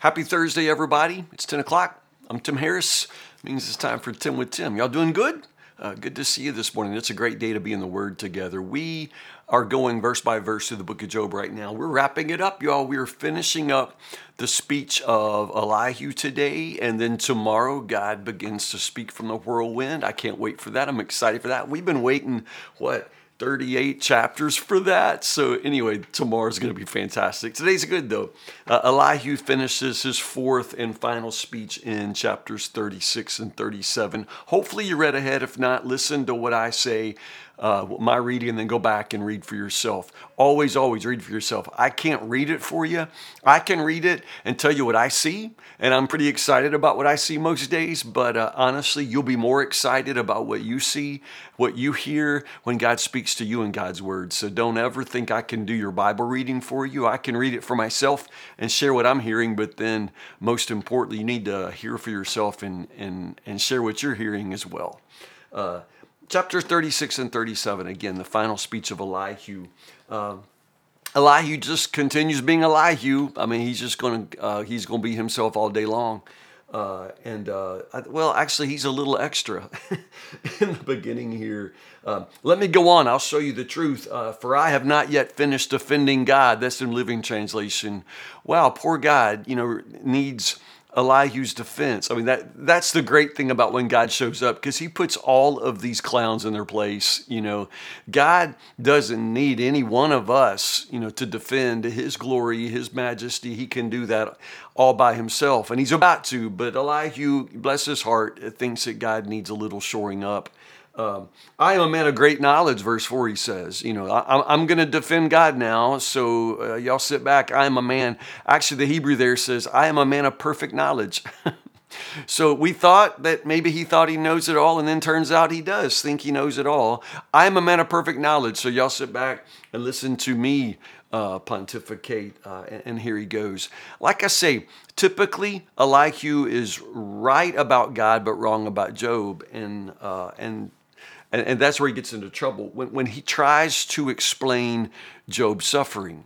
Happy Thursday, everybody. It's 10 o'clock. I'm Tim Harris. It means it's time for 10 with Tim. Y'all doing good? Uh, good to see you this morning. It's a great day to be in the Word together. We are going verse by verse through the book of Job right now. We're wrapping it up, y'all. We're finishing up the speech of Elihu today, and then tomorrow God begins to speak from the whirlwind. I can't wait for that. I'm excited for that. We've been waiting, what? 38 chapters for that. So, anyway, tomorrow's going to be fantastic. Today's good, though. Uh, Elihu finishes his fourth and final speech in chapters 36 and 37. Hopefully, you read ahead. If not, listen to what I say uh, my reading and then go back and read for yourself. Always, always read for yourself. I can't read it for you. I can read it and tell you what I see, and I'm pretty excited about what I see most days, but uh, honestly, you'll be more excited about what you see, what you hear when God speaks to you in God's Word. So don't ever think I can do your Bible reading for you. I can read it for myself and share what I'm hearing, but then most importantly, you need to hear for yourself and, and, and share what you're hearing as well. Uh, chapter 36 and 37, again, the final speech of Elihu. Uh, Elihu just continues being Elihu. I mean, he's just going to uh, he's going to be himself all day long. Uh, and uh, well, actually, he's a little extra in the beginning here. Uh, let me go on. I'll show you the truth. Uh, for I have not yet finished offending God. That's in Living Translation. Wow, poor God, you know, needs Elihu's defense. I mean that that's the great thing about when God shows up because he puts all of these clowns in their place, you know. God doesn't need any one of us, you know, to defend his glory, his majesty. He can do that all by himself and he's about to, but Elihu, bless his heart, thinks that God needs a little shoring up. Um, I am a man of great knowledge, verse 4, he says. You know, I, am going to defend God now, so uh, y'all sit back. I am a man. Actually, the Hebrew there says, I am a man of perfect knowledge. so we thought that maybe he thought he knows it all, and then turns out he does think he knows it all. I am a man of perfect knowledge, so y'all sit back and listen to me uh, pontificate, uh, and, and, here he goes. Like I say, typically Elihu is right about God but wrong about Job, and uh, and and, and that's where he gets into trouble. When, when he tries to explain Job's suffering,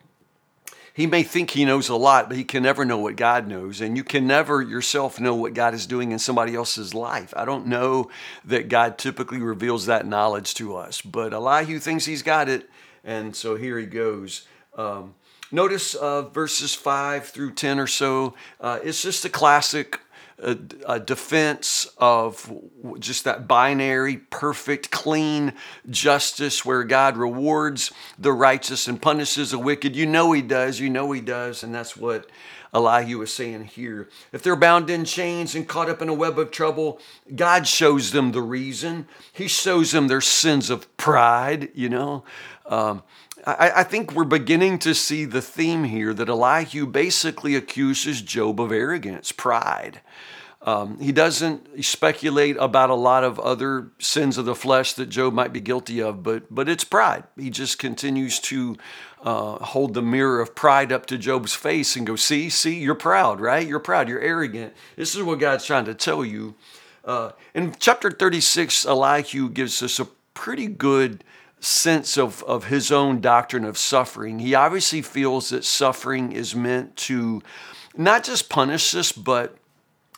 he may think he knows a lot, but he can never know what God knows. And you can never yourself know what God is doing in somebody else's life. I don't know that God typically reveals that knowledge to us, but Elihu thinks he's got it. And so here he goes. Um, notice uh, verses 5 through 10 or so. Uh, it's just a classic a, a, defense of just that binary, perfect, clean justice where God rewards the righteous and punishes the wicked. You know He does, you know He does, and that's what Elihu is saying here. If they're bound in chains and caught up in a web of trouble, God shows them the reason. He shows them their sins of pride, you know. Um, I, I think we're beginning to see the theme here that Elihu basically accuses Job of arrogance, pride. Um, he doesn't speculate about a lot of other sins of the flesh that Job might be guilty of, but but it's pride. He just continues to uh, hold the mirror of pride up to Job's face and go, "See, see, you're proud, right? You're proud. You're arrogant. This is what God's trying to tell you." Uh, in chapter 36, Elihu gives us a pretty good sense of, of his own doctrine of suffering. He obviously feels that suffering is meant to not just punish us, but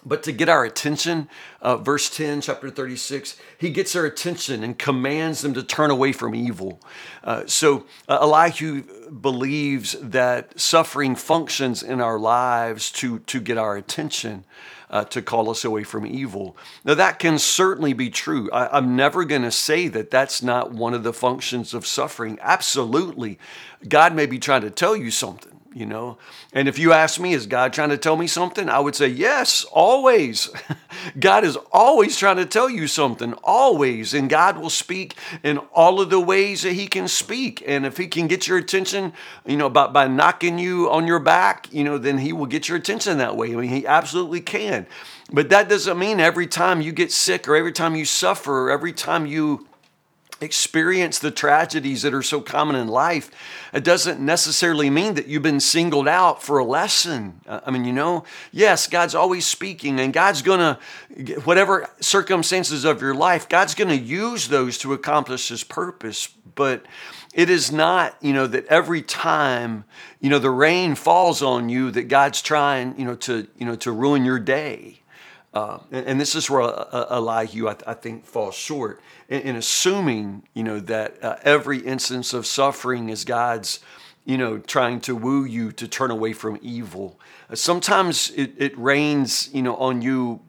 but to get our attention, uh, verse 10, chapter 36, he gets their attention and commands them to turn away from evil. Uh, so uh, Elihu believes that suffering functions in our lives to, to get our attention uh, to call us away from evil. Now, that can certainly be true. I, I'm never going to say that that's not one of the functions of suffering. Absolutely. God may be trying to tell you something you know? And if you ask me, is God trying to tell me something? I would say, yes, always. God is always trying to tell you something, always. And God will speak in all of the ways that He can speak. And if He can get your attention, you know, by, by knocking you on your back, you know, then He will get your attention that way. I mean, He absolutely can. But that doesn't mean every time you get sick or every time you suffer or every time you experience the tragedies that are so common in life, it doesn't necessarily mean that you've been singled out for a lesson. Uh, I mean, you know, yes, God's always speaking, and God's gonna, whatever circumstances of your life, God's gonna use those to accomplish His purpose. But it is not, you know, that every time, you know, the rain falls on you that God's trying, you know, to, you know, to ruin your day. Uh, and, and, this is where Elihu, I, I think, falls short in, in, assuming, you know, that uh, every instance of suffering is God's, you know, trying to woo you to turn away from evil. Uh, sometimes it, it rains, you know, on you,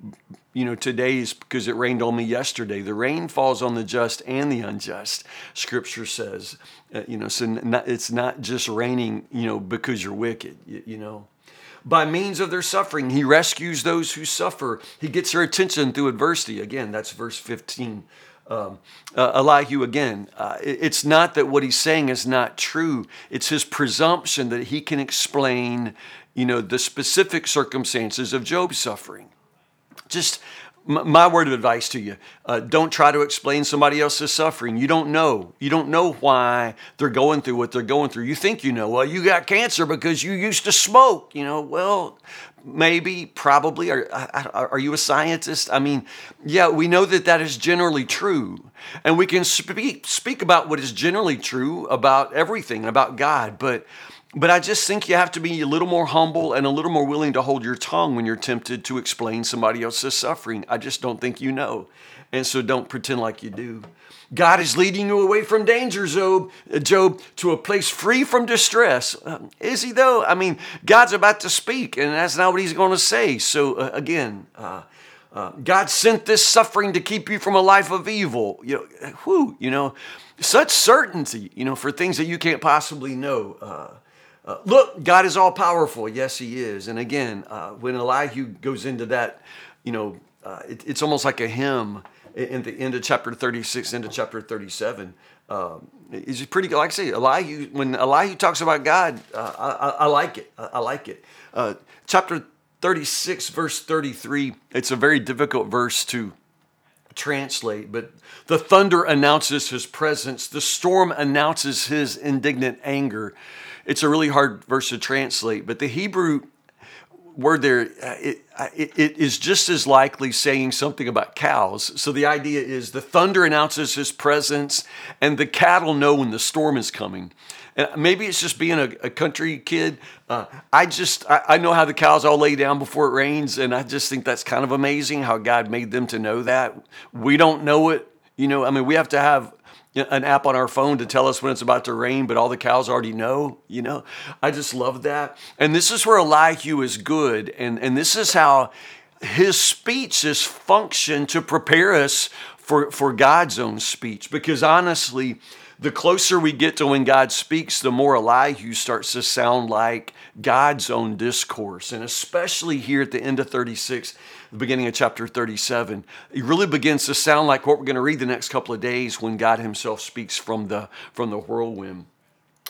you know, today is because it rained on me yesterday. The rain falls on the just and the unjust, Scripture says. Uh, you know, so not, it's not just raining, you know, because you're wicked, you, you know. By means of their suffering, he rescues those who suffer. He gets their attention through adversity. Again, that's verse 15. Um, uh, Elihu again, uh, it, it's not that what he's saying is not true. It's his presumption that he can explain, you know, the specific circumstances of Job's suffering. Just my word of advice to you uh, don't try to explain somebody else's suffering. You don't know. You don't know why they're going through what they're going through. You think you know. Well you got cancer because you used to smoke you know. Well maybe probably. Are, are you a scientist? I mean yeah we know that that is generally true. And we can speak speak about what is generally true about everything about god. But but I just think you have to be a little more humble and a little more willing to hold your tongue when you're tempted to explain somebody else's suffering. I just don't think you know. And so don't pretend like you do. God is leading you away from danger, Job, Job, to a place free from distress. Um, is he though? I mean, God's about to speak, and that's not what he's going to say. So uh, again, uh, uh, God sent this suffering to keep you from a life of evil. You know, whew, you know, such certainty, you know, for things that you can't possibly know. Uh, look, God is all powerful. Yes, He is. And again, uh, when Elihu goes into that, you know, uh, it, it's almost like a hymn in the end of chapter 36, into chapter 37. Um, it's pretty, good. like I say, Elihu, when Elihu talks about God, uh, I, I, like it. I, I like it. Uh, chapter 36, verse 33, it's a very difficult verse to translate, but the thunder announces his presence, the storm announces his indignant anger. It's a really hard verse to translate, but the Hebrew word there, uh, it, uh, it, it is just as likely saying something about cows. So the idea is the thunder announces his presence, and the cattle know when the storm is coming. And maybe it's just being a, a country kid. Uh, I just I, I, know how the cows all lay down before it rains, and I just think that's kind of amazing how God made them to know that. We don't know it. You know, I mean, we have to have an app on our phone to tell us when it's about to rain, but all the cows already know, you know? I just love that. And this is where Elihu is good. And, and this is how his speech is function to prepare us for, for God's own speech. Because honestly, the closer we get to when God speaks, the more Elihu starts to sound like God's own discourse. And especially here at the end of 36, the beginning of chapter 37, it really begins to sound like what we're going to read the next couple of days when God Himself speaks from the, from the whirlwind.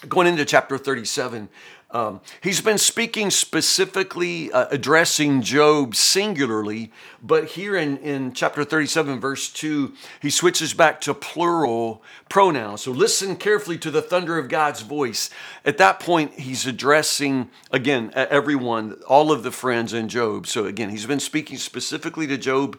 Going into chapter 37, um, he's been speaking specifically, uh, addressing Job singularly, but here in, in chapter 37, verse 2, he switches back to plural pronouns. So listen carefully to the thunder of God's voice. At that point, he's addressing, again, everyone, all of the friends in Job. So again, he's been speaking specifically to Job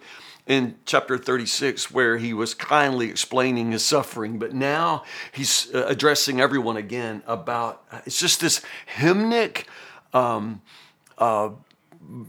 in chapter 36 where he was kindly explaining his suffering, but now he's uh, addressing everyone again about it's just this hymnic, um, uh,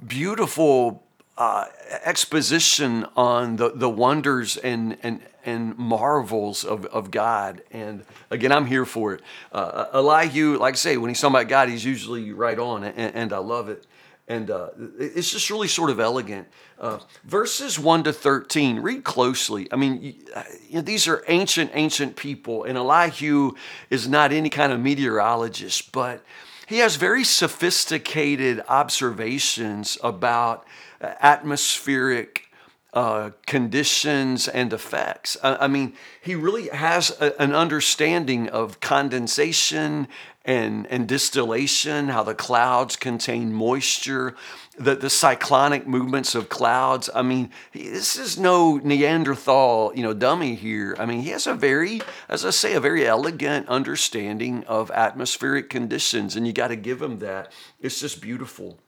beautiful uh, exposition on the, the wonders and, and, and marvels of, of God. And again, I'm here for it. Uh, Elihu, like I say, when he's talking about God, he's usually right on, and, and I love it and uh, it's just really sort of elegant. Uh, verses 1 to 13, read closely. I mean, you, uh, you know, these are ancient, ancient people, and Elihu is not any kind of meteorologist, but he has very sophisticated observations about uh, atmospheric uh, conditions and effects. I, I, mean, he really has a, an understanding of condensation and, and distillation, how the clouds contain moisture, the, the cyclonic movements of clouds. I mean, this is no Neanderthal, you know, dummy here. I mean, he has a very, as I say, a very elegant understanding of atmospheric conditions, and you got to give him that. It's just beautiful.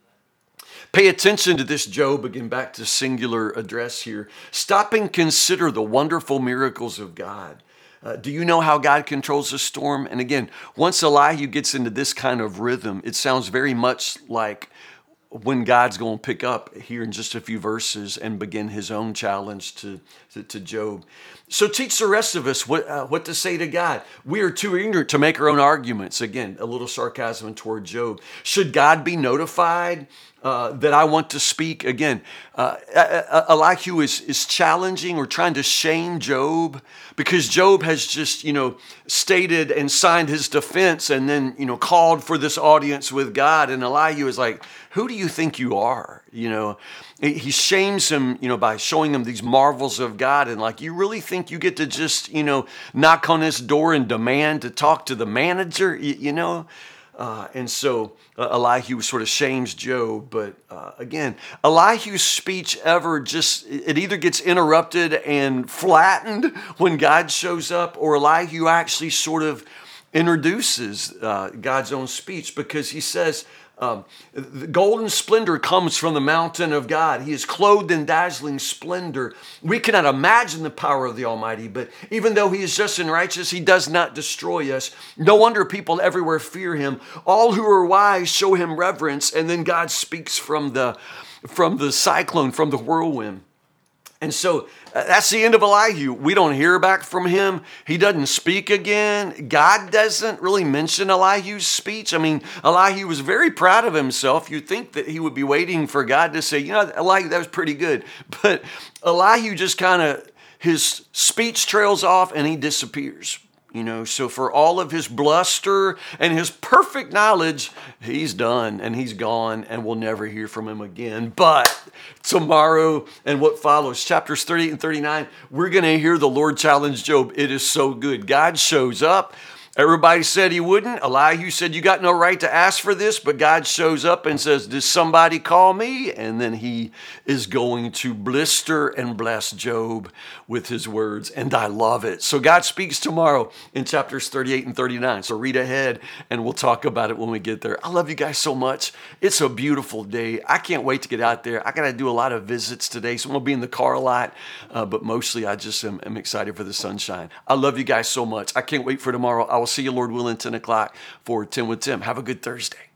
Pay attention to this, Job, again, back to singular address here. Stop and consider the wonderful miracles of God. Uh, do you know how God controls a storm? And again, once Elihu gets into this kind of rhythm, it sounds very much like when God's going to pick up here in just a few verses and begin his own challenge to, to, to Job. So teach the rest of us what, uh, what to say to God. We are too ignorant to make our own arguments. Again, a little sarcasm toward Job. Should God be notified uh, that I want to speak? Again, uh, Elihu is, is challenging or trying to shame Job because Job has just, you know, stated and signed his defense and then, you know, called for this audience with God. And Elihu is like, who do you think you are? You know, he shames him, you know, by showing him these marvels of God. And like, you really think you get to just, you know, knock on his door and demand to talk to the manager? You, you know? Uh, and so uh, Elihu sort of shames Job. But uh, again, Elihu's speech ever just, it either gets interrupted and flattened when God shows up, or Elihu actually sort of introduces uh, God's own speech because he says, um, the golden splendor comes from the mountain of God. He is clothed in dazzling splendor. We cannot imagine the power of the Almighty, but even though He is just and righteous, He does not destroy us. No wonder people everywhere fear Him. All who are wise show Him reverence, and then God speaks from the from the cyclone, from the whirlwind. And so uh, that's the end of Elihu. We don't hear back from him. He doesn't speak again. God doesn't really mention Elihu's speech. I mean, Elihu was very proud of himself. You'd think that he would be waiting for God to say, you know, Elihu, that was pretty good. But Elihu just kind of, his speech trails off and he disappears. You know, so for all of his bluster and his perfect knowledge, he's done and he's gone and we'll never hear from him again. But tomorrow and what follows, chapters 38 and 39, we're going to hear the Lord challenge Job. It is so good. God shows up. Everybody said he wouldn't. Elihu said, You got no right to ask for this, but God shows up and says, Does somebody call me? And then he is going to blister and bless Job with his words. And I love it. So God speaks tomorrow in chapters 38 and 39. So read ahead and we'll talk about it when we get there. I love you guys so much. It's a beautiful day. I can't wait to get out there. I got to do a lot of visits today, so I'm going to be in the car a lot, uh, but mostly I just am, am excited for the sunshine. I love you guys so much. I can't wait for tomorrow. I will see you, Lord willing, 10 o'clock for 10 with Tim. Have a good Thursday.